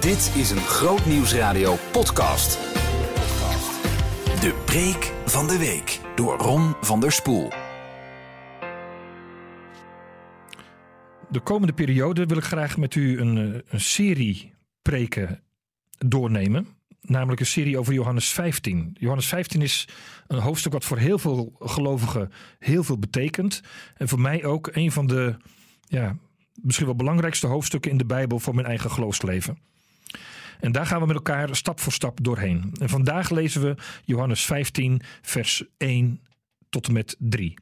Dit is een Groot Nieuwsradio podcast. De preek van de week door Ron van der Spoel. De komende periode wil ik graag met u een, eh, een serie preken doornemen. Namelijk een serie over Johannes 15. Johannes 15 is een hoofdstuk wat voor heel veel gelovigen heel veel betekent. En voor mij ook een van de ja, misschien wel belangrijkste hoofdstukken in de Bijbel voor mijn eigen geloofsleven. En daar gaan we met elkaar stap voor stap doorheen. En vandaag lezen we Johannes 15, vers 1 tot en met 3.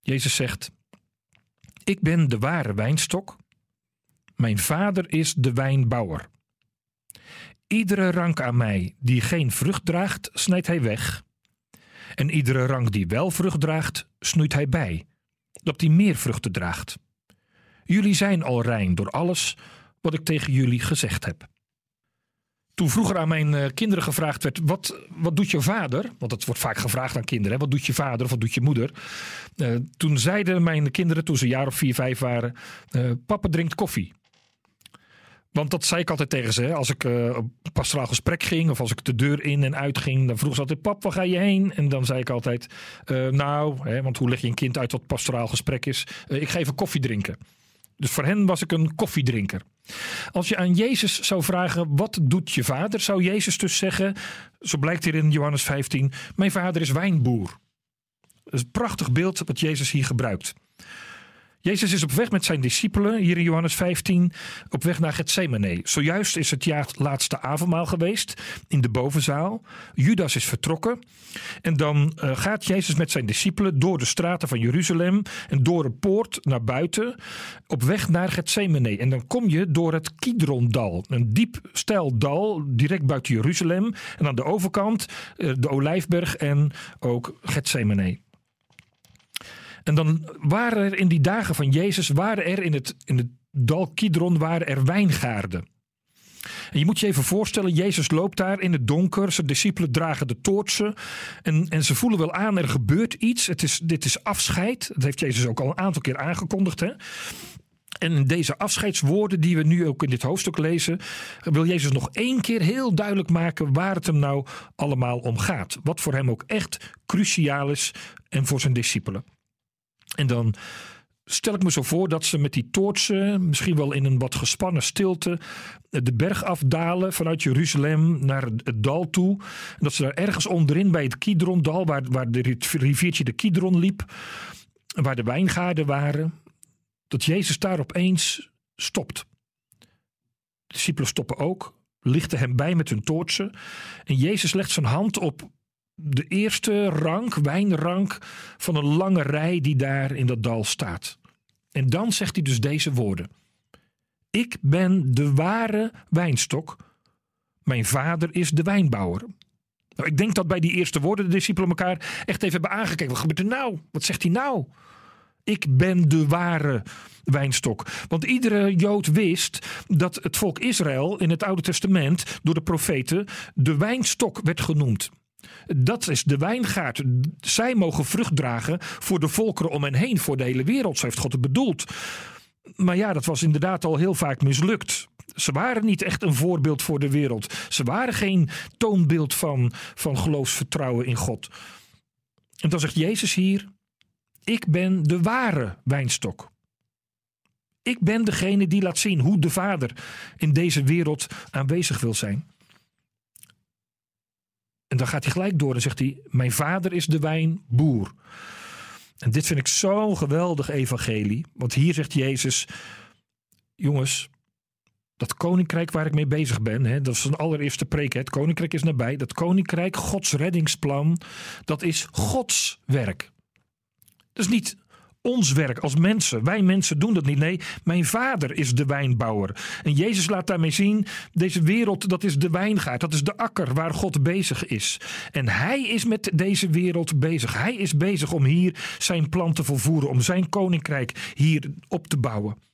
Jezus zegt: Ik ben de ware wijnstok. Mijn vader is de wijnbouwer. Iedere rank aan mij die geen vrucht draagt, snijdt hij weg. En iedere rank die wel vrucht draagt, snoeit hij bij, dat die meer vruchten draagt. Jullie zijn al rein door alles wat ik tegen jullie gezegd heb. Toen vroeger aan mijn eh, kinderen gevraagd werd: wat, wat doet je vader? Want het wordt vaak gevraagd aan kinderen: hè, wat doet je vader of wat doet je moeder? Uh, toen zeiden mijn kinderen, toen ze een jaar of vier, vijf waren: uh, Papa drinkt koffie. Want dat zei ik altijd tegen ze. Hè? Als ik op pastoraal gesprek ging of als ik de deur in en uit ging, dan vroeg ze altijd: Pap, waar ga je heen? En dan zei ik altijd: Nou, hè, want hoe leg je een kind uit wat pastoraal gesprek is? Ik ga even koffie drinken. Dus voor hen was ik een koffiedrinker. Als je aan Jezus zou vragen: Wat doet je vader? zou Jezus dus zeggen: Zo blijkt hier in Johannes 15: Mijn vader is wijnboer. Dat is een prachtig beeld wat Jezus hier gebruikt. Jezus is op weg met zijn discipelen, hier in Johannes 15, op weg naar Gethsemane. Zojuist is het laatste avondmaal geweest in de bovenzaal. Judas is vertrokken. En dan uh, gaat Jezus met zijn discipelen door de straten van Jeruzalem en door een poort naar buiten, op weg naar Gethsemane. En dan kom je door het Kidrondal, een diep steil dal, direct buiten Jeruzalem. En aan de overkant uh, de Olijfberg en ook Gethsemane. En dan waren er in die dagen van Jezus, waren er in het, in het dal Kidron, waren er wijngaarden. En je moet je even voorstellen, Jezus loopt daar in het donker, zijn discipelen dragen de toortsen en, en ze voelen wel aan, er gebeurt iets. Het is, dit is afscheid, dat heeft Jezus ook al een aantal keer aangekondigd. Hè? En in deze afscheidswoorden die we nu ook in dit hoofdstuk lezen, wil Jezus nog één keer heel duidelijk maken waar het hem nou allemaal om gaat. Wat voor hem ook echt cruciaal is en voor zijn discipelen. En dan stel ik me zo voor dat ze met die toortsen, misschien wel in een wat gespannen stilte, de berg afdalen vanuit Jeruzalem naar het dal toe. En dat ze daar ergens onderin bij het Kidrondal, waar, waar de riviertje de Kidron liep, waar de wijngaarden waren, dat Jezus daar opeens stopt. De discipelen stoppen ook, lichten hem bij met hun toortsen. En Jezus legt zijn hand op de eerste rank, wijnrank van een lange rij die daar in dat dal staat. En dan zegt hij dus deze woorden. Ik ben de ware wijnstok. Mijn vader is de wijnbouwer. Nou, ik denk dat bij die eerste woorden de discipelen elkaar echt even hebben aangekeken. Wat gebeurt er nou? Wat zegt hij nou? Ik ben de ware wijnstok. Want iedere Jood wist dat het volk Israël in het Oude Testament door de profeten de wijnstok werd genoemd. Dat is de wijngaard. Zij mogen vrucht dragen voor de volkeren om hen heen, voor de hele wereld. Zo heeft God het bedoeld. Maar ja, dat was inderdaad al heel vaak mislukt. Ze waren niet echt een voorbeeld voor de wereld. Ze waren geen toonbeeld van, van geloofsvertrouwen in God. En dan zegt Jezus hier: Ik ben de ware wijnstok. Ik ben degene die laat zien hoe de Vader in deze wereld aanwezig wil zijn. En dan gaat hij gelijk door en zegt hij: Mijn vader is de wijnboer. En dit vind ik zo'n geweldig evangelie. Want hier zegt Jezus: Jongens, dat koninkrijk waar ik mee bezig ben, hè, dat is een allereerste preek. Hè, het koninkrijk is nabij. Dat koninkrijk, Gods reddingsplan, dat is Gods werk. Dat is niet ons werk als mensen. Wij mensen doen dat niet. Nee, mijn vader is de wijnbouwer. En Jezus laat daarmee zien, deze wereld, dat is de wijngaard. Dat is de akker waar God bezig is. En hij is met deze wereld bezig. Hij is bezig om hier zijn plan te volvoeren. Om zijn koninkrijk hier op te bouwen.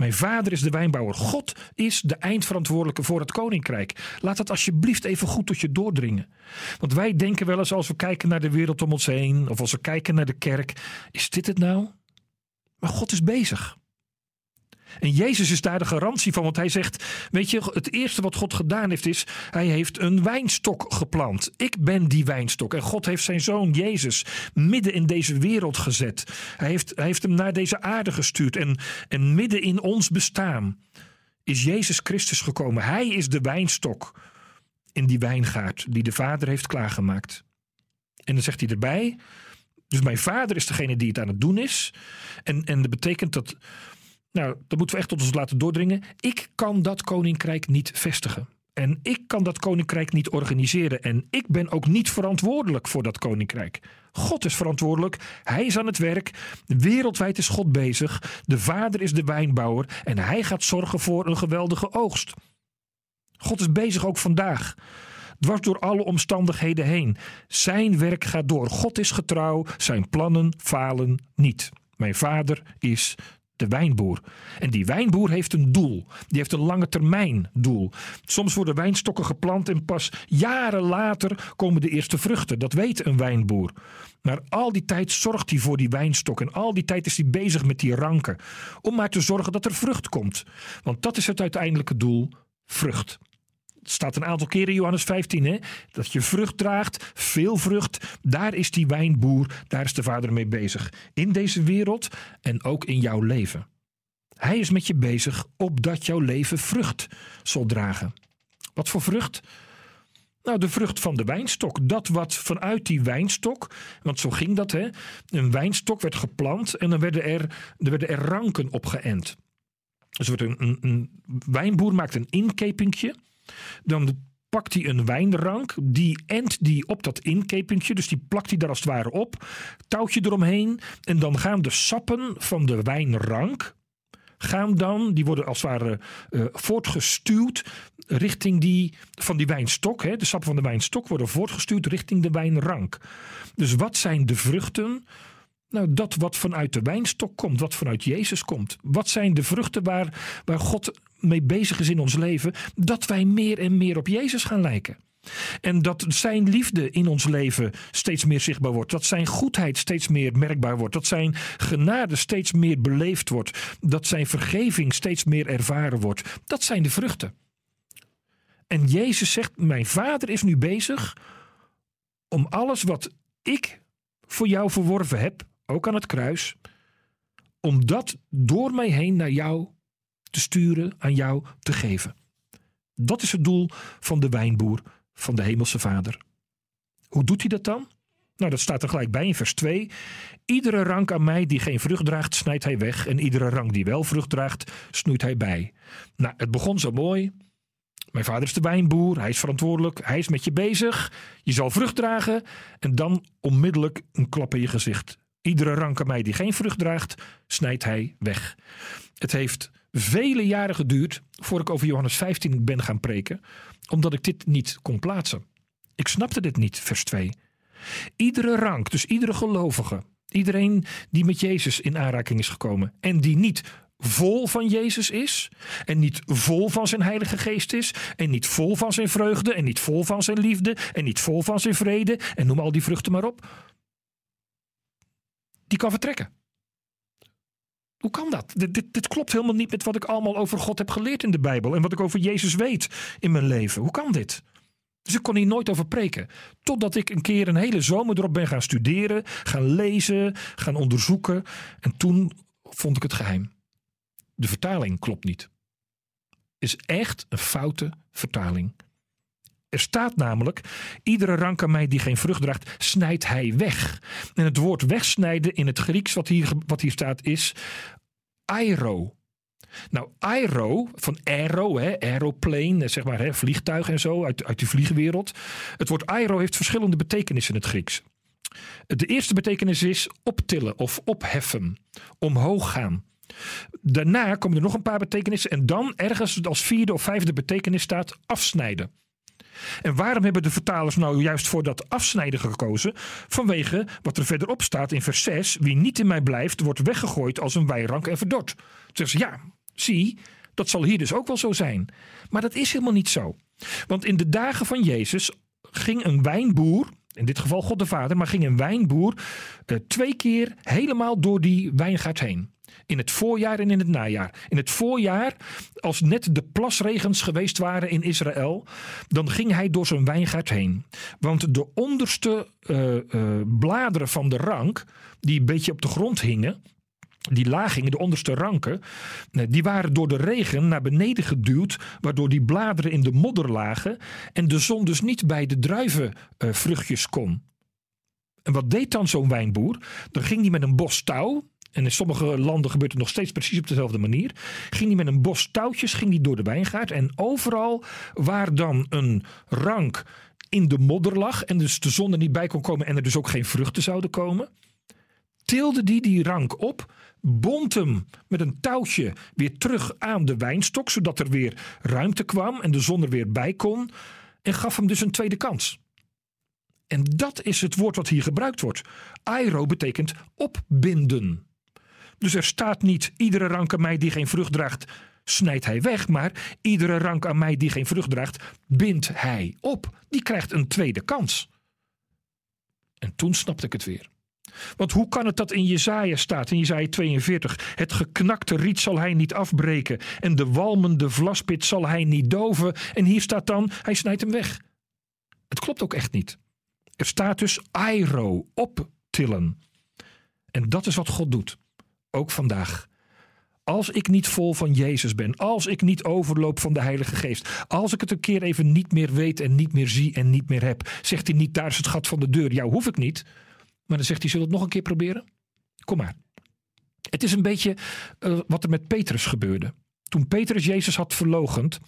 Mijn vader is de wijnbouwer. God is de eindverantwoordelijke voor het koninkrijk. Laat dat alsjeblieft even goed tot je doordringen. Want wij denken wel eens als we kijken naar de wereld om ons heen, of als we kijken naar de kerk: is dit het nou? Maar God is bezig. En Jezus is daar de garantie van, want hij zegt: Weet je, het eerste wat God gedaan heeft, is: Hij heeft een wijnstok geplant. Ik ben die wijnstok. En God heeft zijn zoon Jezus midden in deze wereld gezet. Hij heeft, hij heeft hem naar deze aarde gestuurd. En, en midden in ons bestaan is Jezus Christus gekomen. Hij is de wijnstok in die wijngaard die de Vader heeft klaargemaakt. En dan zegt hij erbij. Dus mijn vader is degene die het aan het doen is. En, en dat betekent dat nou, dat moeten we echt tot ons laten doordringen. Ik kan dat koninkrijk niet vestigen. En ik kan dat koninkrijk niet organiseren. En ik ben ook niet verantwoordelijk voor dat koninkrijk. God is verantwoordelijk. Hij is aan het werk. Wereldwijd is God bezig. De vader is de wijnbouwer. En hij gaat zorgen voor een geweldige oogst. God is bezig ook vandaag. Dwars door alle omstandigheden heen. Zijn werk gaat door. God is getrouw. Zijn plannen falen niet. Mijn vader is de wijnboer. En die wijnboer heeft een doel. Die heeft een lange termijn doel. Soms worden wijnstokken geplant en pas jaren later komen de eerste vruchten. Dat weet een wijnboer. Maar al die tijd zorgt hij voor die wijnstok. En al die tijd is hij bezig met die ranken. Om maar te zorgen dat er vrucht komt. Want dat is het uiteindelijke doel: vrucht. Staat een aantal keren Johannes 15, hè? dat je vrucht draagt, veel vrucht. Daar is die wijnboer, daar is de vader mee bezig. In deze wereld en ook in jouw leven. Hij is met je bezig opdat jouw leven vrucht zal dragen. Wat voor vrucht? Nou, de vrucht van de wijnstok. Dat wat vanuit die wijnstok, want zo ging dat, hè? Een wijnstok werd geplant en dan werden er, er, werden er ranken op geënt. Dus een, een, een wijnboer maakt een inkepingje. Dan pakt hij een wijnrank, die ent die op dat inkepingje, dus die plakt hij daar als het ware op, touwtje eromheen en dan gaan de sappen van de wijnrank, gaan dan, die worden als het ware uh, voortgestuwd richting die van die wijnstok. Hè, de sappen van de wijnstok worden voortgestuwd richting de wijnrank. Dus wat zijn de vruchten? Nou, dat wat vanuit de wijnstok komt, wat vanuit Jezus komt. Wat zijn de vruchten waar, waar God mee bezig is in ons leven? Dat wij meer en meer op Jezus gaan lijken. En dat zijn liefde in ons leven steeds meer zichtbaar wordt. Dat zijn goedheid steeds meer merkbaar wordt. Dat zijn genade steeds meer beleefd wordt. Dat zijn vergeving steeds meer ervaren wordt. Dat zijn de vruchten. En Jezus zegt: Mijn vader is nu bezig om alles wat ik voor jou verworven heb, ook aan het kruis, om dat door mij heen naar jou te sturen, aan jou te geven. Dat is het doel van de wijnboer, van de Hemelse Vader. Hoe doet hij dat dan? Nou, dat staat er gelijk bij in vers 2. Iedere rank aan mij die geen vrucht draagt, snijdt hij weg. En iedere rank die wel vrucht draagt, snoeit hij bij. Nou, het begon zo mooi. Mijn vader is de wijnboer, hij is verantwoordelijk, hij is met je bezig. Je zal vrucht dragen en dan onmiddellijk een klap in je gezicht. Iedere rank aan mij die geen vrucht draagt, snijdt hij weg. Het heeft vele jaren geduurd voor ik over Johannes 15 ben gaan preken, omdat ik dit niet kon plaatsen. Ik snapte dit niet, vers 2. Iedere rank, dus iedere gelovige, iedereen die met Jezus in aanraking is gekomen en die niet vol van Jezus is en niet vol van zijn Heilige Geest is en niet vol van zijn vreugde en niet vol van zijn liefde en niet vol van zijn vrede en noem al die vruchten maar op, die kan vertrekken. Hoe kan dat? Dit, dit, klopt helemaal niet met wat ik allemaal over God heb geleerd in de Bijbel en wat ik over Jezus weet in mijn leven. Hoe kan dit? Dus ik kon hier nooit over preken. Totdat ik een keer een hele zomer erop ben gaan studeren, gaan lezen, gaan onderzoeken. En toen vond ik het geheim. De vertaling klopt niet. Is echt een foute vertaling. Er staat namelijk: iedere rank aan mij die geen vrucht draagt, snijdt hij weg. En het woord wegsnijden in het Grieks, wat hier, wat hier staat, is airo. Nou, aero, van aero, hè, aeroplane, zeg maar, vliegtuig en zo, uit, uit de vliegwereld. Het woord aero heeft verschillende betekenissen in het Grieks. De eerste betekenis is optillen of opheffen, omhoog gaan. Daarna komen er nog een paar betekenissen en dan ergens als vierde of vijfde betekenis staat afsnijden. En waarom hebben de vertalers nou juist voor dat afsnijden gekozen? Vanwege wat er verderop staat in vers 6. Wie niet in mij blijft, wordt weggegooid als een weirank en verdord. Ze, ja, zie, dat zal hier dus ook wel zo zijn. Maar dat is helemaal niet zo. Want in de dagen van Jezus ging een wijnboer, in dit geval God de Vader, maar ging een wijnboer eh, twee keer helemaal door die wijngaard heen. In het voorjaar en in het najaar. In het voorjaar, als net de plasregens geweest waren in Israël, dan ging hij door zijn wijngaard heen. Want de onderste uh, uh, bladeren van de rank, die een beetje op de grond hingen, die lagingen, de onderste ranken, die waren door de regen naar beneden geduwd, waardoor die bladeren in de modder lagen en de zon dus niet bij de druivenvruchtjes kon. En wat deed dan zo'n wijnboer? Dan ging hij met een bos touw, en in sommige landen gebeurt het nog steeds precies op dezelfde manier. Ging hij met een bos touwtjes ging hij door de wijngaard. En overal waar dan een rank in de modder lag. En dus de zon er niet bij kon komen. En er dus ook geen vruchten zouden komen. Tilde die die rank op. Bond hem met een touwtje weer terug aan de wijnstok. Zodat er weer ruimte kwam. En de zon er weer bij kon. En gaf hem dus een tweede kans. En dat is het woord wat hier gebruikt wordt. Airo betekent opbinden. Dus er staat niet iedere rank aan mij die geen vrucht draagt, snijdt hij weg. Maar iedere rank aan mij die geen vrucht draagt, bindt hij op. Die krijgt een tweede kans. En toen snapte ik het weer. Want hoe kan het dat in Jezaja staat, in Jezaja 42, het geknakte riet zal hij niet afbreken en de walmende vlaspit zal hij niet doven. En hier staat dan, hij snijdt hem weg. Het klopt ook echt niet. Er staat dus airo, optillen. En dat is wat God doet ook vandaag. Als ik niet vol van Jezus ben, als ik niet overloop van de Heilige Geest, als ik het een keer even niet meer weet en niet meer zie en niet meer heb, zegt hij niet, daar is het gat van de deur, jou hoef ik niet. Maar dan zegt hij, zullen we het nog een keer proberen? Kom maar. Het is een beetje uh, wat er met Petrus gebeurde. Toen Petrus Jezus had verlogend,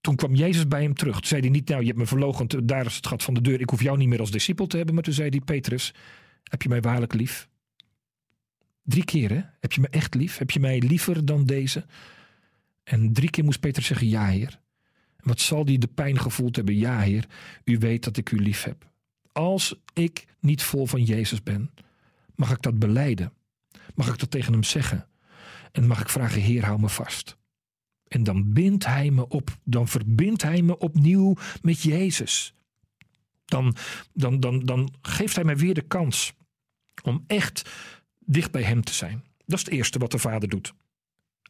toen kwam Jezus bij hem terug. Toen zei hij niet, nou je hebt me verlogend, daar is het gat van de deur, ik hoef jou niet meer als discipel te hebben. Maar toen zei hij, Petrus, heb je mij waarlijk lief? Drie keer? Heb je me echt lief? Heb je mij liever dan deze? En drie keer moest Peter zeggen: Ja, Heer. wat zal die de pijn gevoeld hebben? Ja, Heer. U weet dat ik u lief heb. Als ik niet vol van Jezus ben, mag ik dat beleiden? Mag ik dat tegen hem zeggen? En mag ik vragen: Heer, hou me vast. En dan bindt hij me op. Dan verbindt hij me opnieuw met Jezus. Dan, dan, dan, dan geeft hij mij weer de kans om echt dicht bij Hem te zijn. Dat is het eerste wat de Vader doet.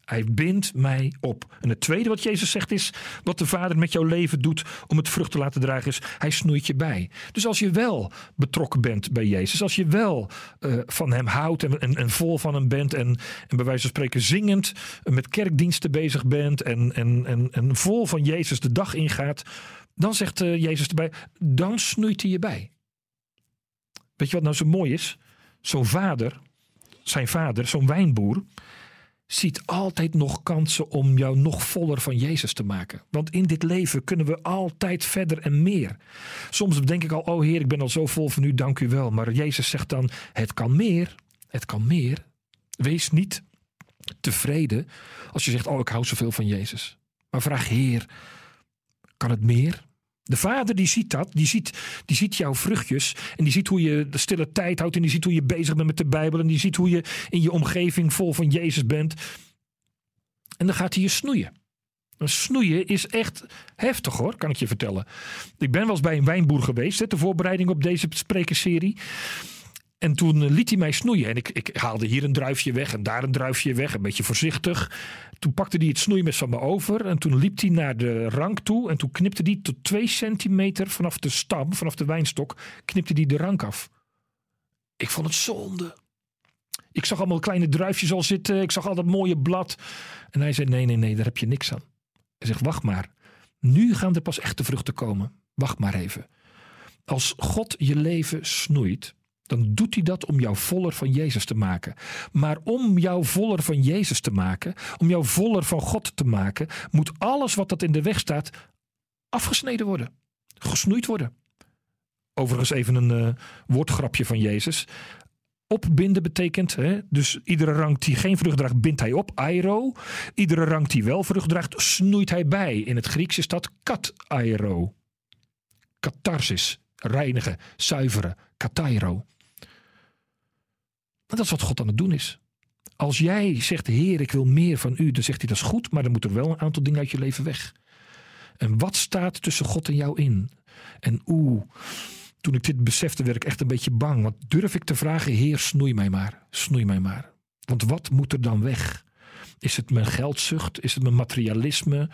Hij bindt mij op. En het tweede wat Jezus zegt is: wat de Vader met jouw leven doet om het vrucht te laten dragen, is: Hij snoeit je bij. Dus als je wel betrokken bent bij Jezus, als je wel uh, van Hem houdt en, en, vol van Hem bent, en, en bij wijze van spreken zingend met kerkdiensten bezig bent en, en, en, en vol van Jezus de dag ingaat, dan zegt uh, Jezus erbij: dan snoeit Hij je bij. Weet je wat nou zo mooi is? Zo'n vader zijn vader, zo'n wijnboer, ziet altijd nog kansen om jou nog voller van Jezus te maken. Want in dit leven kunnen we altijd verder en meer. Soms denk ik al, oh Heer, ik ben al zo vol van u, dank u wel. Maar Jezus zegt dan, het kan meer, het kan meer. Wees niet tevreden als je zegt, oh ik hou zoveel van Jezus. Maar vraag, Heer, kan het meer? De vader die ziet dat, die ziet, die ziet jouw vruchtjes en die ziet hoe je de stille tijd houdt en die ziet hoe je bezig bent met de Bijbel en die ziet hoe je in je omgeving vol van Jezus bent. En dan gaat hij je snoeien. Een snoeien is echt heftig hoor, kan ik je vertellen. Ik ben wel eens bij een wijnboer geweest, de voorbereiding op deze sprekersserie. En toen liet hij mij snoeien. En ik, ik, haalde hier een druifje weg en daar een druifje weg. Een beetje voorzichtig. Toen pakte hij het snoeimes van me over. En toen liep hij naar de rank toe. En toen knipte hij tot twee centimeter vanaf de stam, vanaf de wijnstok, knipte hij de rank af. Ik vond het zonde. Ik zag allemaal kleine druifjes al zitten. Ik zag al dat mooie blad. En hij zei: Nee, nee, nee, daar heb je niks aan. Hij zegt: Wacht maar. Nu gaan er pas echte vruchten komen. Wacht maar even. Als God je leven snoeit, dan doet hij dat om jou voller van Jezus te maken. Maar om jou voller van Jezus te maken, om jou voller van God te maken, moet alles wat dat in de weg staat afgesneden worden, gesnoeid worden. Overigens even een uh, woordgrapje van Jezus. Opbinden betekent, hè, dus iedere rang die geen vrucht draagt, bindt hij op, aero. Iedere rang die wel vrucht draagt, snoeit hij bij. In het Grieks is dat kat aero. Catharsis, reinigen, zuiveren, katairo dat is wat God aan het doen is. Als jij zegt, Heer, ik wil meer van u, dan zegt hij dat is goed, maar dan moet er wel een aantal dingen uit je leven weg. En wat staat tussen God en jou in? En oeh, toen ik dit besefte, werd ik echt een beetje bang. Want durf ik te vragen, Heer, snoei mij maar, snoei mij maar. Want wat moet er dan weg? Is het mijn geldzucht? Is het mijn materialisme?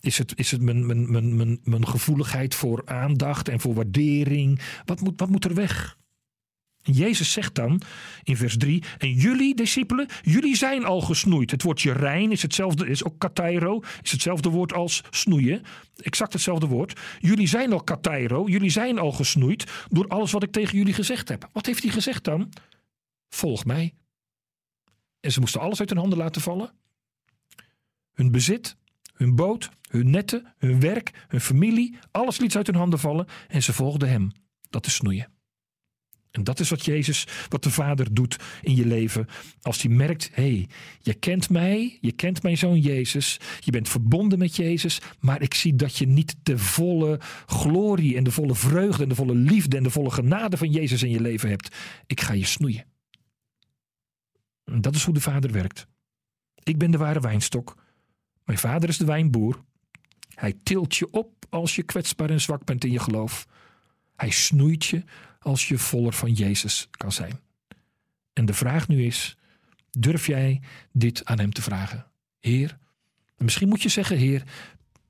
Is het, is het mijn, mijn, mijn, mijn, mijn gevoeligheid voor aandacht en voor waardering? Wat moet, wat moet er weg? Jezus zegt dan in vers 3: En jullie, discipelen, jullie zijn al gesnoeid. Het woordje rein is hetzelfde, is ook katairo, is hetzelfde woord als snoeien. Exact hetzelfde woord. Jullie zijn al katairo, jullie zijn al gesnoeid door alles wat ik tegen jullie gezegd heb. Wat heeft hij gezegd dan? Volg mij. En ze moesten alles uit hun handen laten vallen. Hun bezit, hun boot, hun netten, hun werk, hun familie, alles liet ze uit hun handen vallen en ze volgden hem. Dat is snoeien. En dat is wat Jezus, wat de Vader doet in je leven. Als hij merkt, hé, hey, je kent mij, je kent mijn zoon Jezus, je bent verbonden met Jezus, maar ik zie dat je niet de volle glorie en de volle vreugde en de volle liefde en de volle genade van Jezus in je leven hebt. Ik ga je snoeien. En dat is hoe de Vader werkt. Ik ben de ware wijnstok. Mijn vader is de wijnboer. Hij tilt je op als je kwetsbaar en zwak bent in je geloof. Hij snoeit je als je voller van Jezus kan zijn. En de vraag nu is: durf jij dit aan Hem te vragen? Heer, misschien moet je zeggen: Heer,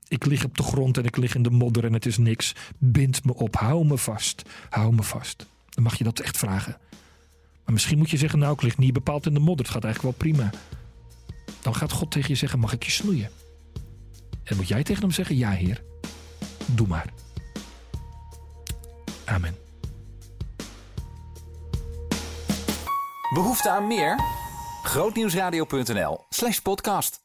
ik lig op de grond en ik lig in de modder en het is niks. Bind me op, hou me vast, hou me vast. Dan mag je dat echt vragen. Maar misschien moet je zeggen: Nou, ik lig niet bepaald in de modder, het gaat eigenlijk wel prima. Dan gaat God tegen je zeggen: Mag ik je snoeien? En moet jij tegen hem zeggen: Ja, Heer, doe maar. Amen. Behoefte aan meer? Grootnieuwsradio.nl slash podcast.